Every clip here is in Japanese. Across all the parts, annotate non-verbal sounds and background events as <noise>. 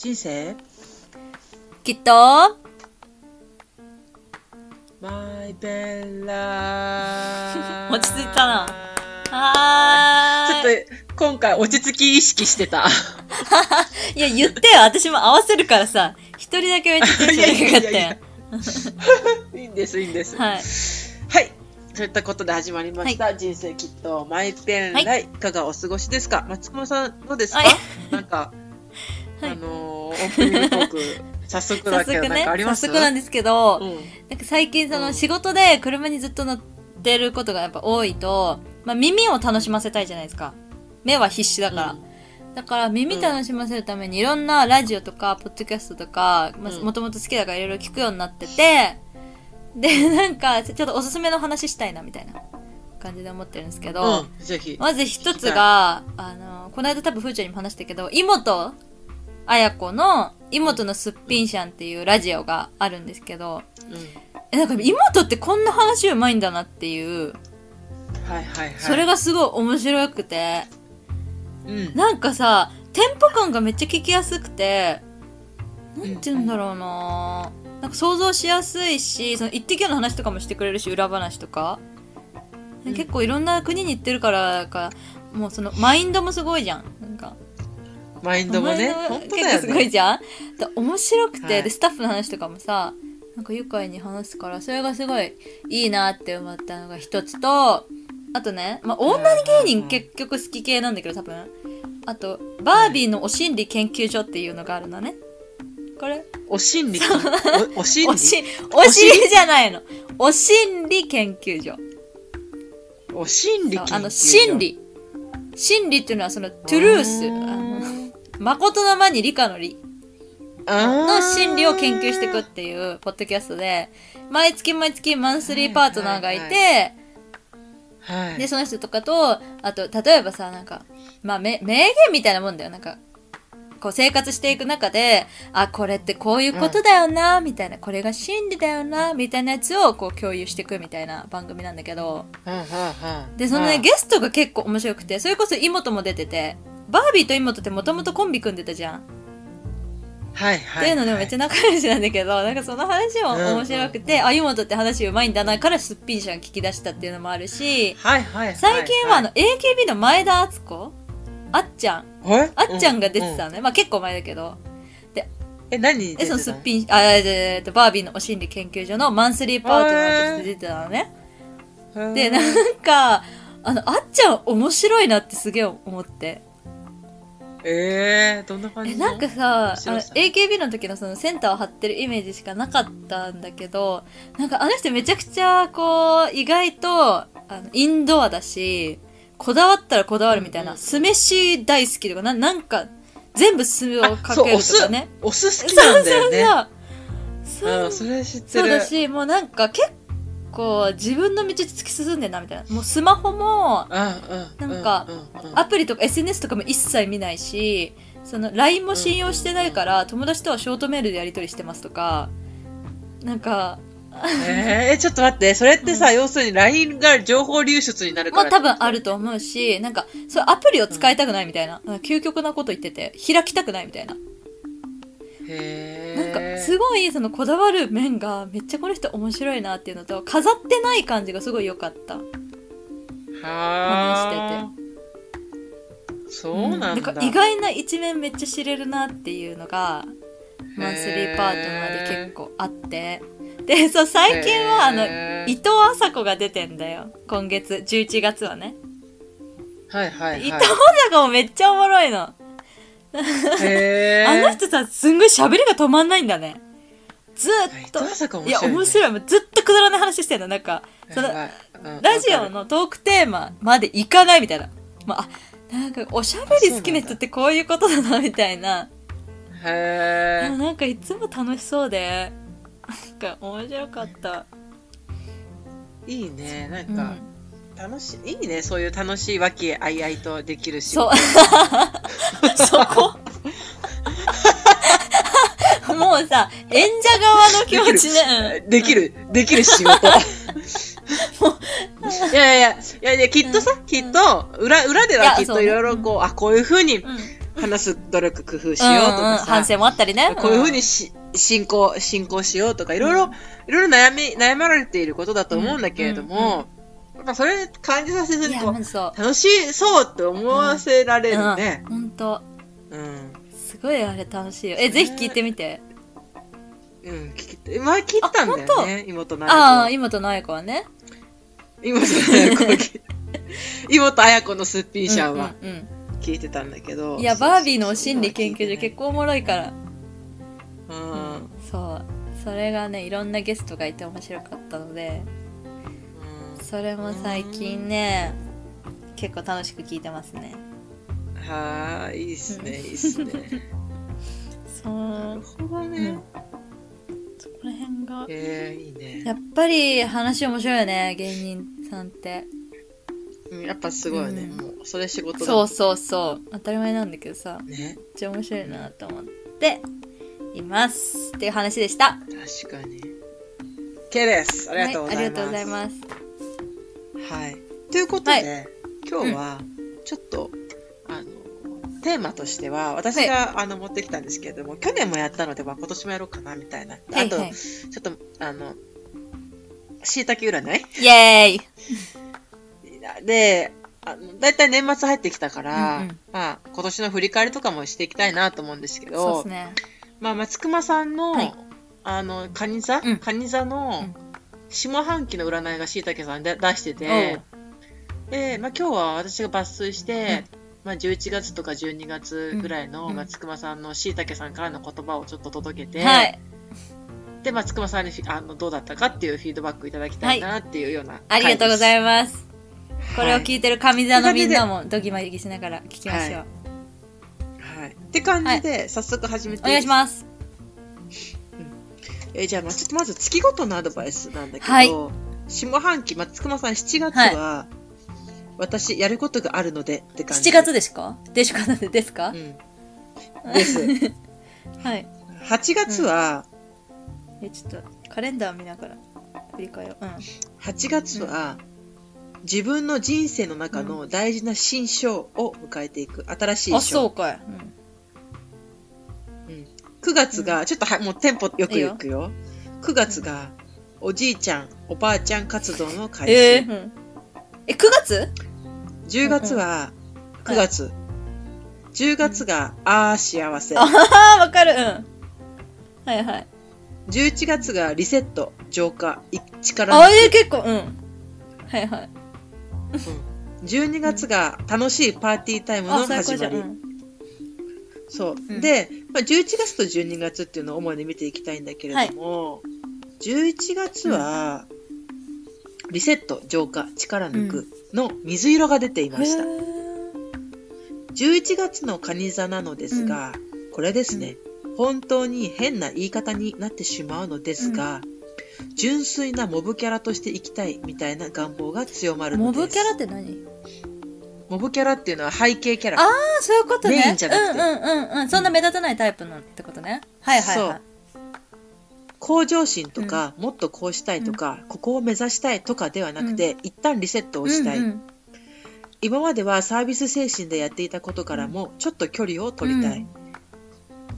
人生？きっと、マイベラ落ち着いたな。<laughs> はちょーい。っと今回落ち着き意識してた。<laughs> いや、言ってよ。私も合わせるからさ。一人だけめっちゃテンショかったよ。いいんです、いいんです。はい。はい。そういったことで始まりました。人生きっとマイペンライ、、はいかがお過ごしですか？松本さん、どうですか、はいなんか、<laughs> はいあのープニングトーク、早速早だけどなんかあります？早速なんですけど、うん。なんか最近そうのん仕事で車にずっと乗ってることがやっぱ多いと、まあ耳を楽しませたいじゃないですか。目は必死だから。だから耳楽しませるためにいろんなラジオとか、ポッドキャストとか、もともと好きだからいろいろ聞くようになってて、で、なんか、ちょっとおすすめの話したいなみたいな感じで思ってるんですけど、うん。まず一つが、あの、この間多分ふーちゃんにも話したけど、妹綾子の妹のすっぴんしゃんっていうラジオがあるんですけど、うん。え、なんか妹ってこんな話うまいんだなっていう、はいはいはい。それがすごい面白くて、うん。なんかさ、テンポ感がめっちゃ聞きやすくて、なんて言うんだろうななんか想像しやすいし、その一滴の話とかもしてくれるし、裏話とか。うん結構いろんな国に行ってるからか、もうそのマインドもすごいじゃん。なんか。マインドもね、本当だよね。ごいじゃんで面白くて、はいで、スタッフの話とかもさ、なんか愉快に話すから、それがすごいいいなって思ったのが一つと、あとね、まあ、女芸人結局好き系なんだけど、多分。あと、バービーのお心理研究所っていうのがあるのね。これ、お心理？か。おお心理？おし、お尻じゃないの。お心理研究所。お心理あの、心。理。心理っていうのはその、トゥルース。誠の間に理科の理。のの心理を研究していくっていうポッドキャストで、毎月毎月マンスリーパートナーがいて、はい。で、その人とかと、あと、例えばさ、なんか、まあ、め、名言みたいなもんだよ。なんか、こう生活していく中で、あ、これってこういうことだよな、みたいな、これが真理だよな、みたいなやつをこう共有していくみたいな番組なんだけど、はんはんはんで、そのね、はいゲストが結構面白くて、それこそ妹も出てて、バービーと妹ってもともとコンビ組んでたじゃん。はいはい。っていうのでもめっちゃ仲良しなんだけど、なんかその話も面白くて、あ、湯本って話うまいんだなからすっぴんしゃん聞き出したっていうのもあるし、はいはいはい。最近はあの AKB の前田敦子？あっちゃん？はい、あっちゃんが出てうたのね。まあ結構前だけど。え、何え、そのすっぴん、あ、えっと、バービーのお心理研究所のマンスリーパートナーとして出てたのね。んで、なんか、あの、あっちゃん面白いなってすげえ思って。えー、どんな感じえなんかさあの AKB の時のそのセンターを張ってるイメージしかなかったんだけどなんかあの人めちゃくちゃこう意外とあのインドアだしこだわったらこだわるみたいな、うんうん酢飯大好きとかななんか全部酢をかけるとかね。お酢好きなんだよね。そううん、それ知ってそうる。だしもうなんか結構自分の道突き進んでんなみたいな。もうスマホもうんうん。なんかうんうんアプリとか SNS とかも一切見ないしその LINE も信用してないから、友達とはショートメールでやり取りしてますとかなんかえー、ちょっと待って、それってさ、要するに LINE が情報流出になるから。もう多分あると思うしなんかそうアプリを使いたくないみたいな、なんか究極なこと言ってて開きたくないみたいな。へー。なんかすごいそのこだわる面がめっちゃこの人面白いなっていうのと飾ってない感じがすごい良かった。はー。そうなんだ。か意外な一面めっちゃ知れるなっていうのがマンスリーパートナーで結構あって。でそう最近はあの伊藤麻子が出てんだよ。今月11月はね、はいはいはい。伊藤麻子もめっちゃおもろいの、へー。<laughs> あの人さすんごい喋りが止まんないんだね。ずーっと。いや面白いもうずっとくだらない話してんのなんかそのラジオのトークテーマまでいかないみたいな、まあ、あなんかおしゃべり好きな人ってこういうことだなみたいな。へー。なんかいつも楽しそうで。なんか面白かった、いいね。なんか、うん、楽しい、いいね。そういう楽しい和気あいあいとできるし。そう。<laughs> そこ？もうさ演者側の気持ちね。できる、できる。仕事。いやいやいや、いやいや、きっとさ、きっと、裏、裏ではきっといろいろこう、あ、こういうふうにうん、うん話す努力工夫しようとかうんうんさ、反省もあったりね。こういうふうにし進行、進行しようとか、いろいろ、いろいろ悩み、悩まれていることだと思うんだけれども、やっぱそれ感じさせずにこう。楽しそうって思わせられるね。ほんと。うん。すごいあれ楽しいよ。え、ぜひ聞いてみて。うん、聞きて、前聞いたんだよね、妹のああ、綾子。今となえ子はね。妹の綾子 <laughs> 妹綾子のすっぴんシャンはうんうん聞いてたんだけど。うんいや、バービーの心理研究所結構おもろいから。構。うん。そう。それがね、いろんなゲストがいて面白かったので、それも最近ね、結構楽しく聞いてますね。はーい、いいっすね、いいっすね。<laughs> そう。なるほどうねん。そこら辺が。えー、いいね。やっぱり話面白いよね、芸人さんって。うんやっぱすごいね、うんもう、それ仕事だそうそうそう。当たり前なんだけどさ、めっね。ちゃ面白いなと思っています。っていう話でした。確かに。OK です。ありがとうございます。はい、ありがとうございます。はい。ということで、はい。今日は、ちょっと、あの、テーマとしては、私が、あの持ってきたんですけれども、去年もやったので、まあ、今年もやろうかな、みたいな。あと、はい。はいちょっと、あの、椎茸占い？イエーイ。<laughs> で、あの、だいたい年末入ってきたから、うんうん。まあ、今年の振り返りとかもしていきたいなと思うんですけそうど、ですね。まあ、松隈さんの、はい。あの、カニ座、うん。カニ座のうん下半期の占いが椎茸さんで出してて、で、まあ、今日は私が抜粋して、まあ、11月とか12月ぐらいのうん松隈さんの椎茸さんからの言葉をちょっと届けて、はい。で、松隈さんにあのどうだったかっていうフィードバックいただきたいなっていうようなありがとうございいます。これを聞いいてる上座のみんなもドギマギしながら聞きましょう。はい。って感じで、早速始めてお願いします。えーじゃあ、まあ、ちょっとまず月ごとのアドバイスなんだけど、はい下半期、松隈さん7月は、私、やることがあるのでって感じ。7月ですか？でしか？なんでですかうん。です。<laughs> はい。8月は、え、ちょっとカレンダー見ながら振り返ろう。うん。8月は、自分の人生の中の大事な新章を迎えていく。新しい章。あ、そうかい。うん9月が、ちょっとはもうテンポよくいくよ。9月が、おじいちゃん、おばあちゃん活動のうん、開始。えーうんえ、9月？10月は、9月。10月が、あー幸せ。ああ、わかる。うん。はいはい。11月がリセット、浄化、い力あ、抜えー、結構、うん。はいはい。く12月が楽しいパーティータイムのあ、最高じゃん。始まり。うんそう。うんで、まあ、11月と12月っていうのを主に見ていきたいんだけれども、11月は、リセット、浄化、力抜くの水色が出ていました。へー11月の蟹座なのですが、これですね、本当に変な言い方になってしまうのですが、純粋なモブキャラとして生きたいみたいな願望が強まるのです。モブキャラって何？モブキャラっていうのは背景キャラ。ああ、そういうことね。メインじゃなくて。うんうんうんうん。そんな目立たないタイプのってことね。はいはいはい。向上心とか、もっとこうしたいとか、ここを目指したいとかではなくて、一旦リセットをしたい、うんうん。今まではサービス精神でやっていたことからもちょっと距離を取りたい、うん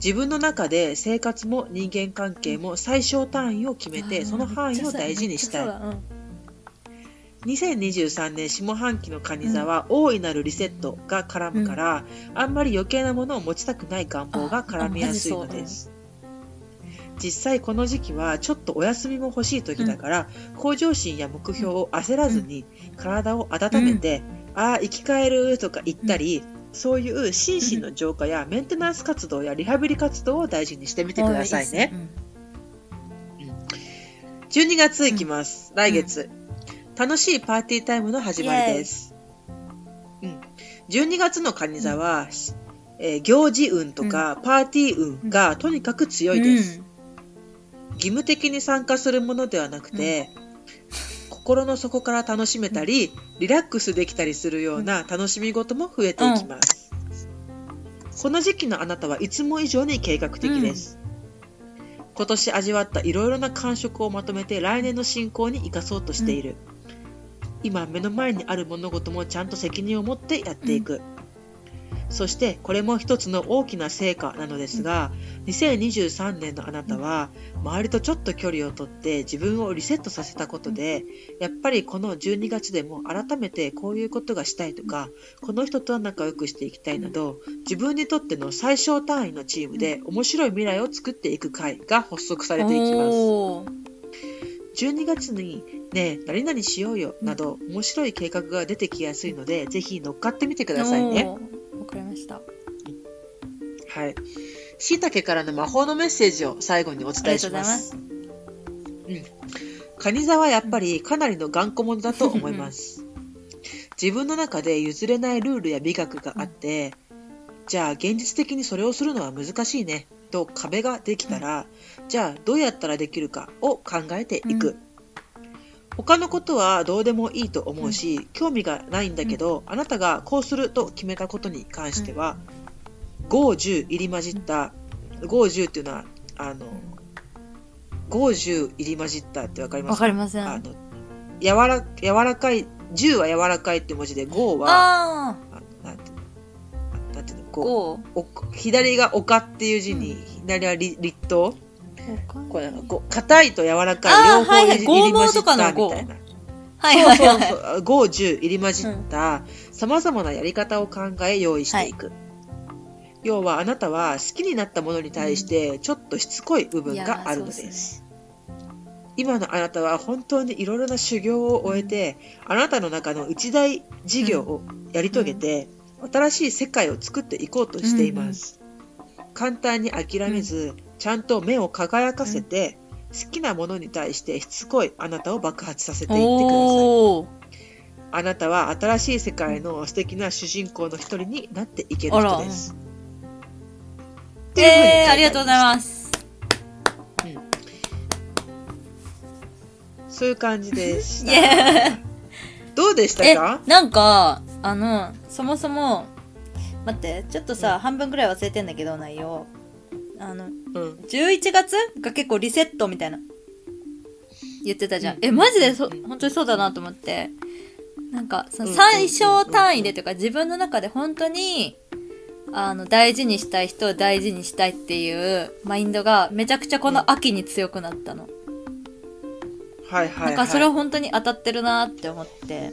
自分の中で生活も人間関係も最小単位を決めてその範囲を大事にしたい2023年下半期の蟹座は大いなるリセットが絡むから、あんまり余計なものを持ちたくない願望が絡みやすいのです。実際この時期はちょっとお休みも欲しい時だから、向上心や目標を焦らずに体を温めて、ああ生き返るとか言ったり、そういう心身の浄化やメンテナンス活動やリハビリ活動を大事にしてみてくださいね。うん。12月いきます。来月、楽しいパーティータイムの始まりです。うん、12月の蟹座は、えー行事運とかパーティー運がとにかく強いです。義務的に参加するものではなくて、心の底から楽しめたり、リラックスできたりするような楽しみ事も増えていきます。この時期のあなたはいつも以上に計画的です。今年味わったいろいろな感触をまとめて来年の進行に生かそうとしている。今目の前にある物事もちゃんと責任を持ってやっていく。そしてこれも一つの大きな成果なのですが、2023年のあなたは周りとちょっと距離をとって自分をリセットさせたことで、やっぱりこの12月でも改めてこういうことがしたいとか、この人とは仲良くしていきたいなど、自分にとっての最小単位のチームで面白い未来を作っていく会が発足されていきます。おー12月にね、何々しようよなど面白い計画が出てきやすいので、ぜひ乗っかってみてくださいね。わかりました。はい。しいたけからの魔法のメッセージを最後にお伝えします。うん。カニ座はやっぱりかなりの頑固者だと思います。自分の中で譲れないルールや美学があって、じゃあ現実的にそれをするのは難しいねと壁ができたら、じゃあどうやったらできるかを考えていく。うん。他のことはどうでもいいと思うし、興味がないんだけど、あなたがこうすると決めたことに関しては、5、10入り混じった、5、10っていうのは、あの、5、10入り混じったってわかります？わかりません。ああの、柔ら、柔らかい、10は柔らかいって文字で、5は、こう、5。お左が丘っていう字に、左は立立冬これなんかこう、硬いと柔らかい、両方はいはい入り混じっ剛毛とかのたみたいな。はいはいそうはい。そうそう、5、10入り混じった、様々なやり方を考え用意していく。要は、あなたは好きになったものに対して、ちょっとしつこい部分があるのです。今のあなたは本当にいろいろな修行を終えて、あなたの中の一大事業をやり遂げて、新しい世界を作っていこうとしています。簡単に諦めず、ちゃんと目を輝かせて、好きなものに対してしつこいあなたを爆発させていってください。あなたは新しい世界の素敵な主人公の一人になっていける人です。えー、ありがとうございす。ます。そういう感じでしイた。<laughs> エどうでしたえか、なんか、あの、そもそも、待って、ちょっとさ、半分ぐらい忘れてんだけど、内容。あの、うん。11月が結構リセットみたいな。言ってたじゃん。うんえ、マジで？そ、うん本当にそうだなと思って。なんか、そのうん最小単位でというか、自分の中で本当に、あの、大事にしたい人を大事にしたいっていうマインドがめちゃくちゃこの秋に強くなったの。はいはい、はい。なんかそれは本当に当たってるなって思って。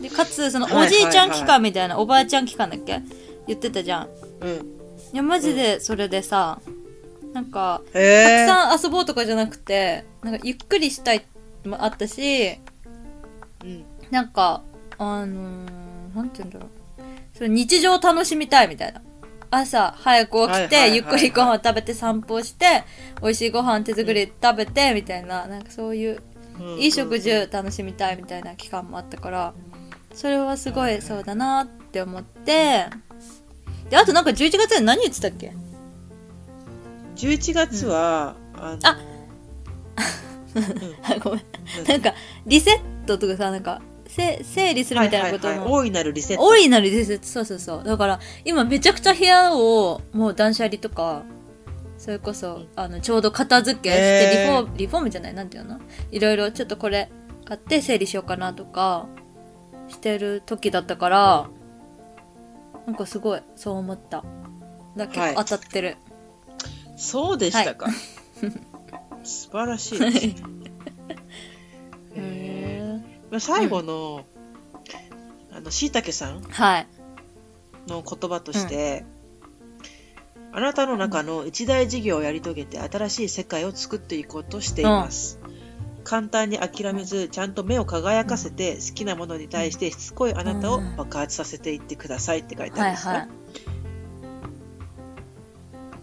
で、かつ、そのはいおじいちゃん期間みたいな、おばあちゃん期間だっけ？言ってたじゃん。うん。いや、マジでそれでさ、なんか、たく。さん遊ぼうとかじゃなくて、なんかゆっくりしたいもあったし、うん。なんか、あのー、なんて言うんだろう。それ日常を楽しみたいみたいな。朝早く起きて、ゆっくりご飯食べて散歩して、美味しいご飯手作り食べて、みたいな、なんかそういう、うんいい食事を楽しみたいみたいな期間もあったから、それはすごいそうだなって思って、で、あとなんか11月に何言ってたっけ？11月は、あのあ <laughs> ごめん。なんか、リセットとかさ、なんか、せ整理するみたいなことも、はいはいはい、大いなるリセット。大いなるリセット、そうそうそう。だから、今めちゃくちゃ部屋を、もう断捨離とか、それこそ、あの、ちょうど片付けして、へー。リフォーム、リフォームじゃないなんていうの？いろいろちょっとこれ買って整理しようかなとか、してる時だったから、なんかすごい、そう思った。だけはいど当たってる。そうでしたか。<laughs> 素晴らしいですね。へまあ最後の、あの、しいたけさんーはい。の言葉として、あなたの中の一大事業をやり遂げて新しい世界を作っていこうとしています。簡単に諦めず、ちゃんと目を輝かせて、好きなものに対してしつこいあなたを爆発させていってくださいって書いてあるんですね。はいはい。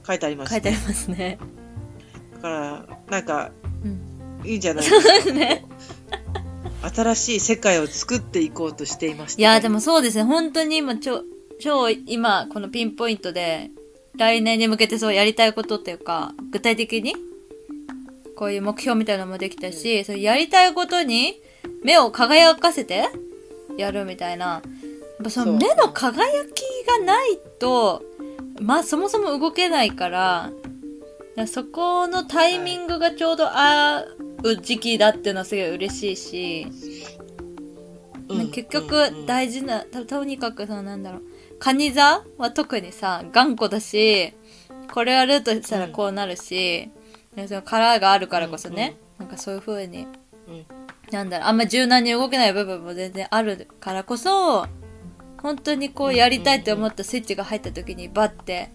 書いてありますね。書いてありますね。だから、なんか、うん。いいんじゃないですか。ね。新しい世界を作っていこうとしていました。いや、でもそうですね。本当に今、ちょ、超今、このピンポイントで、来年に向けてそうやりたいことっていうか、具体的に、こういう目標みたいなのもできたし、そうやりたいことに目を輝かせてやるみたいな。やっぱその目の輝きがないと、まあそもそも動けないから、だからそこのタイミングがちょうど合う時期だっていうのはすごい嬉しいし、うん。結局うんうん。大事な、ととにかくそのなんだろうカニ座は特にさ、頑固だし、これやるとしたらこうなるし、そのカラーがあるからこそね、なんかそういう風に、うん。なんだろう、あんま柔軟に動けない部分も全然あるからこそ、本当にこうやりたいと思ったスイッチが入った時にバッて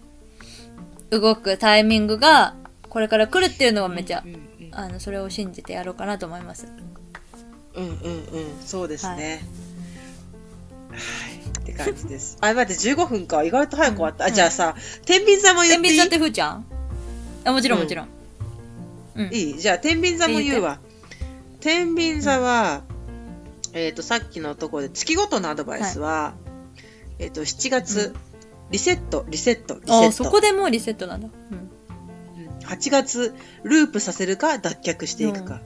動くタイミングがこれから来るっていうのはめちゃう、んうんあの、それを信じてやろうかなと思います。うんうんうん。そうですね。はい、って感じです。<laughs> あ待って15分か。意外と早く終わった、あじゃあさ天秤座も言っていい？天秤座ってふーちゃん？あ、もちろんうんもちろん。うん。いい？じゃあ天秤座も言うわ。天秤座は、えっ、とさっきのところで月ごとのアドバイスは、えっ、と7月、リセットリセットリセット。あ、そこでもうリセットなんだ。うん。うん。8月ループさせるか脱却していくか、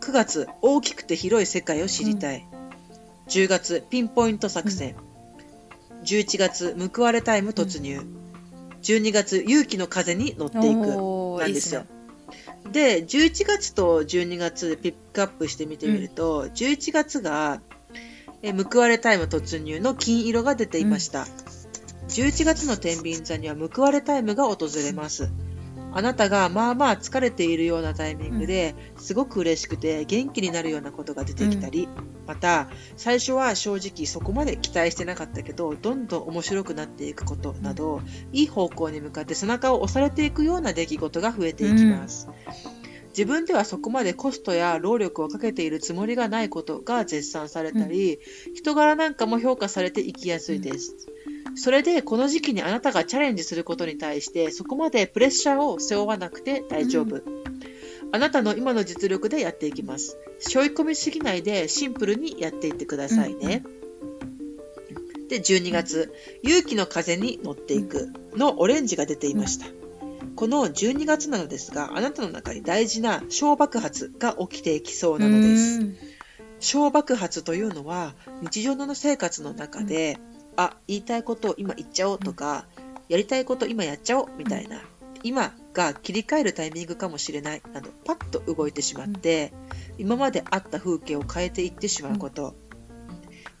9月大きくて広い世界を知りたい、10月ピンポイント作戦、11月報われタイム突入、12月勇気の風に乗っていく。なんですよ。いいで11月と12月でピックアップして見てみると、11月がえ報われタイム突入の金色が出ていました、11月の天秤座には報われタイムが訪れます。あなたがまあまあ疲れているようなタイミングで、すごく嬉しくて元気になるようなことが出てきたり、また最初は正直そこまで期待してなかったけどどんどん面白くなっていくことなど、いい方向に向かって背中を押されていくような出来事が増えていきます、自分ではそこまでコストや労力をかけているつもりがないことが絶賛されたり、人柄なんかも評価されていきやすいです。それでこの時期にあなたがチャレンジすることに対してそこまでプレッシャーを背負わなくて大丈夫。あなたの今の実力でやっていきます。背負い込みすぎないでシンプルにやっていってくださいね。で、12月、勇気の風に乗っていくのオレンジが出ていました。この12月なのですが、あなたの中に大事な小爆発が起きていきそうなのです。うん小爆発というのは日常の生活の中で、あ言いたいことを今言っちゃおうとか、やりたいこと今やっちゃおうみたいな、今が切り替えるタイミングかもしれない。などパッと動いてしまって、今まであった風景を変えていってしまうこと、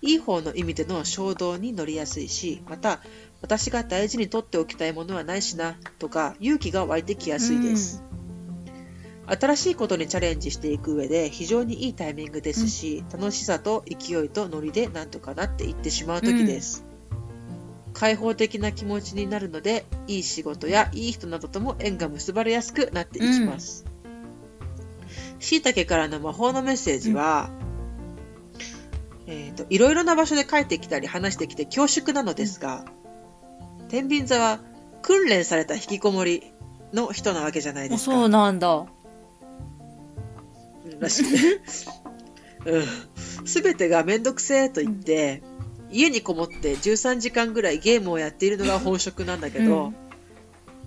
いい方の意味での衝動に乗りやすいしまた私が大事に取っておきたいものはないしなとか勇気が湧いてきやすいです、新しいことにチャレンジしていく上で非常にいいタイミングですし、楽しさと勢いとノリでなんとかなっていってしまう時です、開放的な気持ちになるのでいい仕事やいい人などとも縁が結ばれやすくなっていきます、しいたけからの魔法のメッセージは、えーといろいろな場所で帰ってきたり話してきて恐縮なのですが、天秤座は訓練された引きこもりの人なわけじゃないですか。そうなんだ。らしく <laughs> うん。すべてがめんどくせえと言って、家にこもって13時間ぐらいゲームをやっているのが本職なんだけど、うん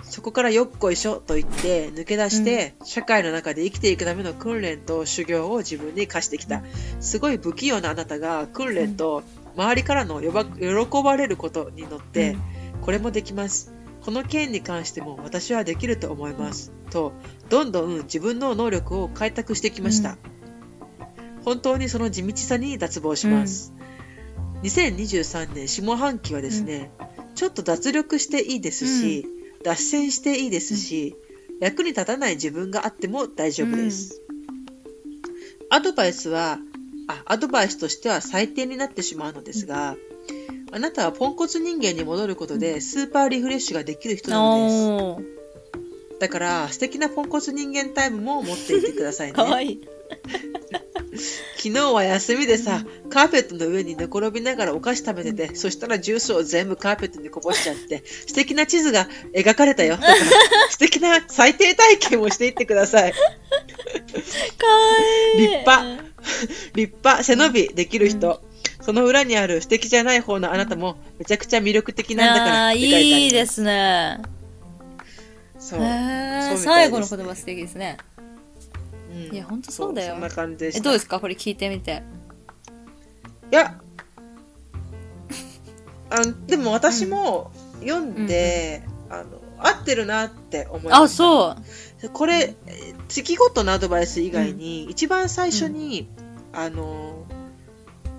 そこからよっこいしょと言って抜け出して、社会の中で生きていくための訓練と修行を自分に課してきた。すごい不器用なあなたが訓練と周りからの喜ばれることに乗って、これもできます。この件に関しても私はできると思います。と、どんどん自分の能力を開拓してきました。本当にその地道さに脱帽します。2023年下半期はですね、ちょっと脱力していいですし、脱線していいですし、役に立たない自分があっても大丈夫です。アドバイスは、あ、アドバイスとしては最低になってしまうのですが、あなたはポンコツ人間に戻ることでスーパーリフレッシュができる人なのです。だから素敵なポンコツ人間タイムも持っていてくださいね。<laughs> かわいい。昨日は休みでさ、カーペットの上に寝転びながらお菓子食べてて、そしたらジュースを全部カーペットにこぼしちゃって、素敵な地図が描かれたよ。だから素敵な最低体験をしていってください。かわいい。立派。<laughs> 立派、背伸びできる人。その裏にある素敵じゃない方のあなたもめちゃくちゃ魅力的なんだからあーって書いてあります。いいですね。そう。そう最後の言葉素敵ですね。うん。いや、ほんとそうだよ。そんな感じでした。え、どうですか？これ聞いてみて。いや、あでも私も読んで、あの合ってるなって思いました。あ、そう。これ、えー月ごとのアドバイス以外に、一番最初に、あの、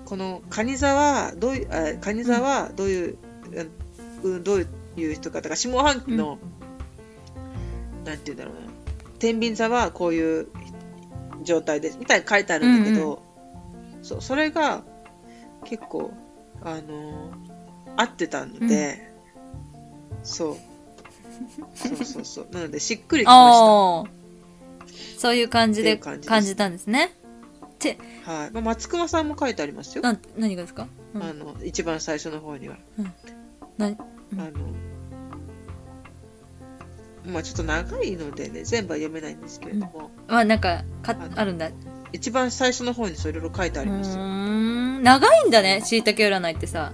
この、カニ座は、どういう、あカニ座はどういううん、どういう人かだから下半期の、なんて言うんだろうな。天秤座はこういう状態です。みたいに書いてあるんだけど、そうそれが結構あの合ってたので、そう。そうそうそう。なのでしっくりきましああ。そういう感じで感じたんですね。て、た、はい。まあ、松隈さんも書いてありますよ、なん、何がですか？うん。あの一番最初の方には、な、あのまあちょっと長いのでね全部は読めないんですけれども、まあなんか、かあ、るんだ。一番最初の方にそういろいろ書いてあうりますよ、ーん。長いんだね、しいたけ占いってさ。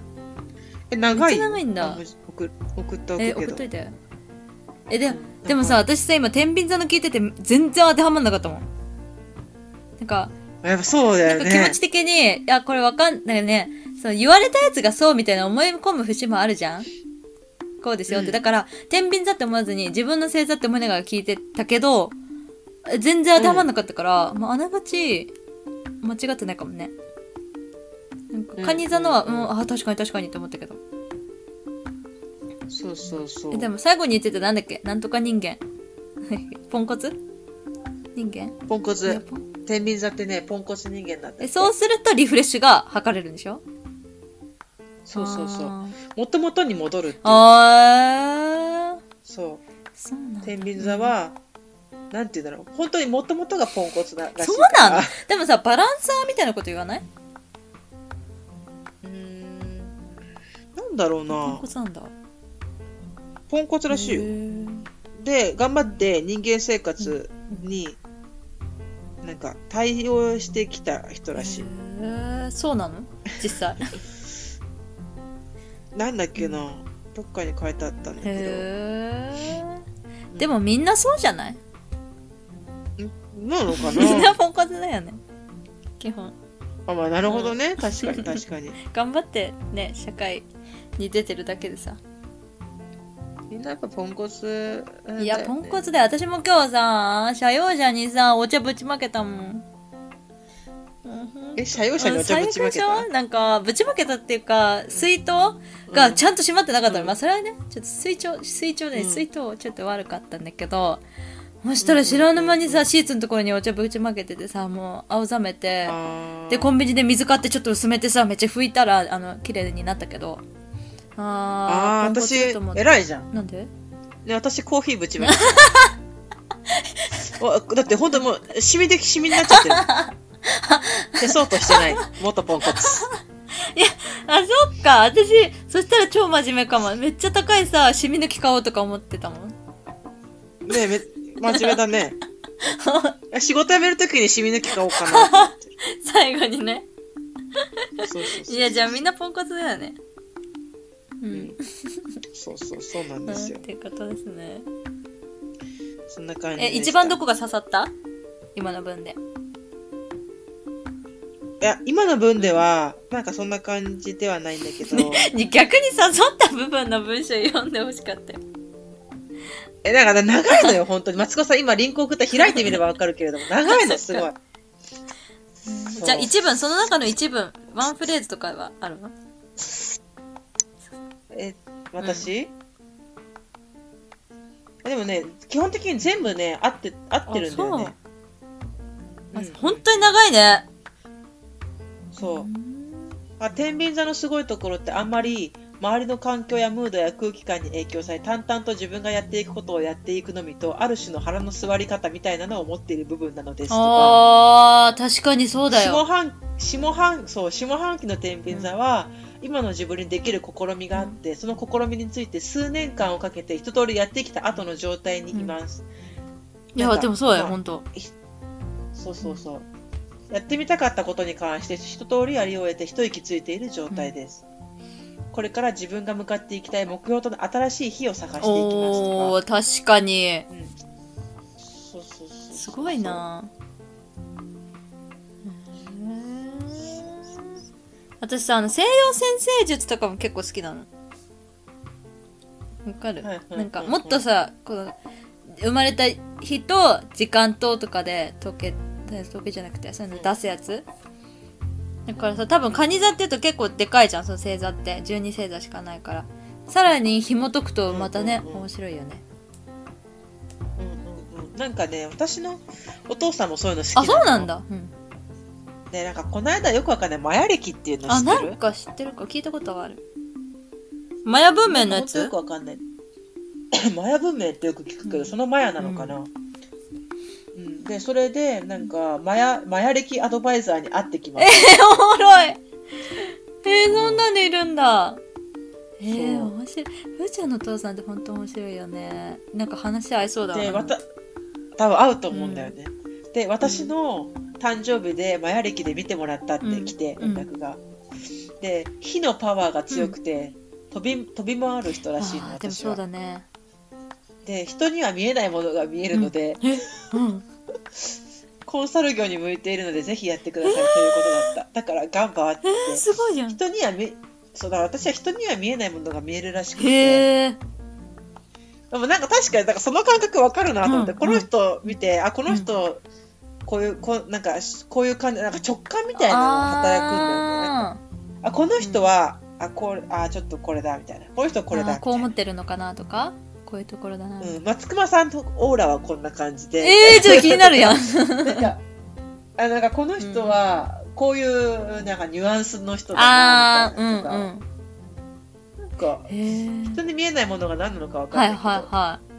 え長いめっちゃ長いんだあ送送っておくえ、けど送っといて。え、で、でもさ、私さ、今、天秤座の聞いてて、全然当てはまんなかったもん。なんか、やっぱそうだよねなんか気持ち的に、いや、これわかんないね。そう、言われたやつがそうみたいな思い込む節もあるじゃんこうですよって。うん。だから、天秤座って思わずに、自分の星座って思いながら聞いてたけど、全然当てはまんなかったから、まあ、あながち、間違ってないかもね。なんか、うん。カニ座のは、ううん。ん、あ、確かに確かにって思ったけど。そうそうそう。え、でも最後に言ってたなんだっけ？なんとか人間。<laughs> ポンコツ？人間？ポンコツ。天秤座ってねポンコツ人間なんだって。えそうするとリフレッシュが測れるんでしょ？そうそうそう。あもともとに戻るっていう。ーあー。そう。そう天秤座は、なんて言うんだろう。本当にもともとがポンコツならしいそうなの？でもさバランサーみたいなこと言わない？うーん。なんだろうポンなコツなんだ。ポンコツらしいよ。で頑張って人間生活になんか対応してきた人らしい。へー。そうなの？実際 <laughs> なんだっけな。どっかに書いてあったんだけへえどでもみんなそうじゃない？なのか <laughs> みんななポンコツだよね。基本。あまあなるほどね。確かに <laughs> 確かに。頑張ってね社会に出てるだけでさ。みんなやっぱポンコツね。いや、ポンコツだよ。私も今日さ、社用車にさ、お茶ぶちまけたもん。え社用車にお茶ぶちまけた？しょなんか、ぶちまけたっていうか、水筒がちゃんと閉まってなかったの。うん。まあ、それはね、ちょっと水筒、水筒で、うん水筒ちょっと悪かったんだけど、そしたら知らぬ間にさ、シーツのところにお茶ぶちまけててさ、もう青ざめて、で、コンビニで水買ってちょっと薄めてさ、めっちゃ拭いたら、あの、綺麗になったけど。あー、あ私偉いじゃん。なんで？ね、私コーヒーぶちまけた。<laughs> わだって本当もうシミでシミになっちゃってる <laughs> 消そうとしてない元ポンコツ <laughs> あ、そっか。私、そしたら超真面目かも。めっちゃ高いさ、シミ抜き買おうとか思ってたもん。ねえめ真面目だね <laughs> 仕事辞めるときにシミ抜き買おうかな最後にね。そうそうそういや、じゃあみんなポンコツだよね。ううんん。そうそうそうなんですよっていうことですね。そんな感じえ、一番どこが刺さった？今の分で。いや今の文ではなんかそんな感じではないんだけど。に逆に刺さった部分の文章読んでほしかったよ。えだから長いのよ本当に。マツコさん今リンク送ったら開いてみればわかるけれども。長いのすごい。そう。じゃあ一文、その中の一文、ワンフレーズとかはあるの？え私、でもね基本的に全部ね合って合ってるんだよね。あう。ん。本当に長いね。そう。あ天秤座のすごいところってあんまり周りの環境やムードや空気感に影響され淡々と自分がやっていくことをやっていくのみとある種の腹の座り方みたいなのを持っている部分なのですとか。あー、確かにそうだ下よ。半下半そう下半期の天秤座は、今の自分にできる試みがあって、その試みについて数年間をかけて一通りやってきた後の状態にいます、いや、なんかでもそうだよ、まあ本当。そうそうそうやってみたかったことに関して一通りやり終えて一息ついている状態です、これから自分が向かっていきたい目標との新しい日を探していきますおとか、ー、確かに。うん、そうそうそう。すごいな。私さあの西洋先生術とかも結構好きなの。わかる、はいなんかもっとさこの生まれた日と時間ととかで統計統計じゃなくてそういうの出すやつ？だからさ多分蟹座って言うと結構でかいじゃんその星座って。12星座しかないから。さらに紐解くとまたね、うんうんうん。面白いよね。うんうんうん、なんかね私のお父さんもそういうの好きあそうなんだ、うん、でなんかこの間よくわかんない。マヤ歴っていうの知あってる？なんか知ってるか。聞いたことがある。マヤ文明のやほんとよつくわかんない。<coughs> マヤ文明ってよく聞くけど、そのマヤなのかな、うんでそれでなんかマヤマヤ歴アドバイザーに会ってきまえしたおもろい。えー、そんなにいるんだ。えー、そう。面白い。ふーちゃんのお父さんって本当面白いよね。なんか話合いそうだわ。で、わた、多分合うと思うんだよね。で、私の誕生日でマヤ歴で見てもらったって来て、うん。連絡が。で、火のパワーが強くて、飛び、飛び回る人らしいの、でもそう。だね。で、人には見えないものが見えるので、えうんコンサル業に向いているので、ぜひやってくださいということだった。だから、頑張って。えー、すごいじゃん人には見、そうだ、私は人には見えないものが見えるらしくて。でもなんか確かに、だからその感覚わかるなと思って、うんこの人見て、あ、この人、こういう、こう、なんか、こういう感じ、なんか直感みたいなのが働くんだよね。なんかああ、この人は、あ、これ、あ、ちょっとこれだ、みたいな。この人ーこれだ、こう思みってるのかなとか？こういうところだな。うん、松隈さんとオーラはこんな感じで。えー、ちょっと気になるやん。<laughs> なんか、あ、なんかこの人は、こういう、なんかニュアンスの人だな、みたいなのとか。なんか、うん。へえ人に見えないものが何なのかわかんはいないけど。はいはい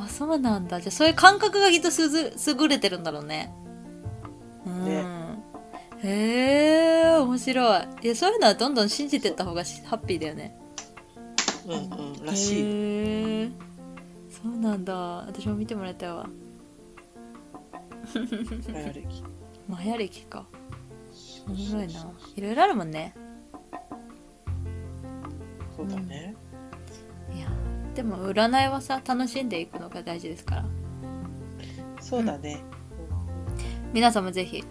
あそうなんだ。じゃあそういう感覚がきっとすず優れてるんだろうね。うん。ねへえ面白い。いやそういうのはどんどん信じてった方がしハッピーだよねうんうん、らしい。へえそうなんだ。私も見てもらいたいわ。マヤ歴。マヤ歴か。面白いな。いろいろあるもんね。そうだね。いやでも占いはさ楽しんでいくのが大事ですから。そうだね。皆さんもぜひ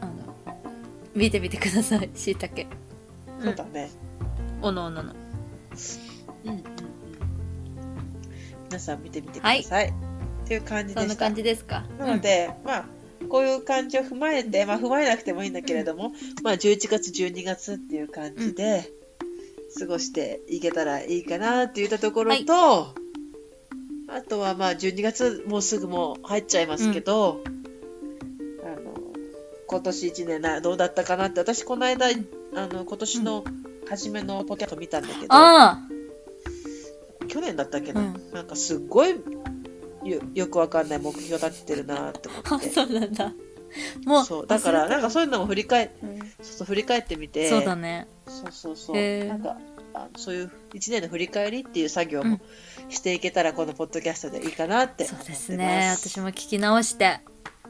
あの見てみてください。しいたけ。そうだね。おのおのの。うんうんうん。皆さん見てみてください。っていう感じでした。そんな感じですか？なので、まあ、こういう感じを踏まえて、まあ、踏まえなくてもいいんだけれども、まあ、11月、12月っていう感じで、過ごしていけたらいいかなって言ったところと、あとは、まあ、12月、もうすぐもう入っちゃいますけど、あの、今年1年な、どうだったかなって、私、この間、あの、今年の初めのポケット見たんだけど、あ去年だったっけな、うん。なんかすっごいよよくわかんない目標立ててるなってあ思って。<laughs> そうなんだ。もうそうだからなんかそういうのも振り返うんそうそう振り返ってみて。そうだね。そうそうそう。なんかあそういう1年の振り返りっていう作業もしていけたらこのポッドキャストでいいかなって思ってます。そうですね。私も聞き直して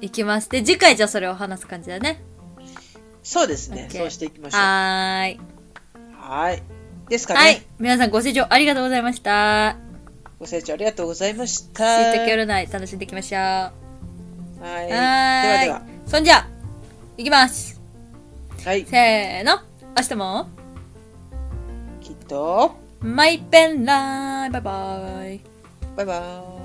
いきます。で次回じゃあそれを話す感じだね。そうですね。そうしていきましょう。はーい。はいですかね、はい。皆さんご清聴ありがとうございました。ご清聴ありがとうございまししいたたけ占い楽しんでいきましょう。はい。ではでは。そんじゃいきます。はい。せーの。明日も。きっと。マイペンライバイバイ。バイバーイ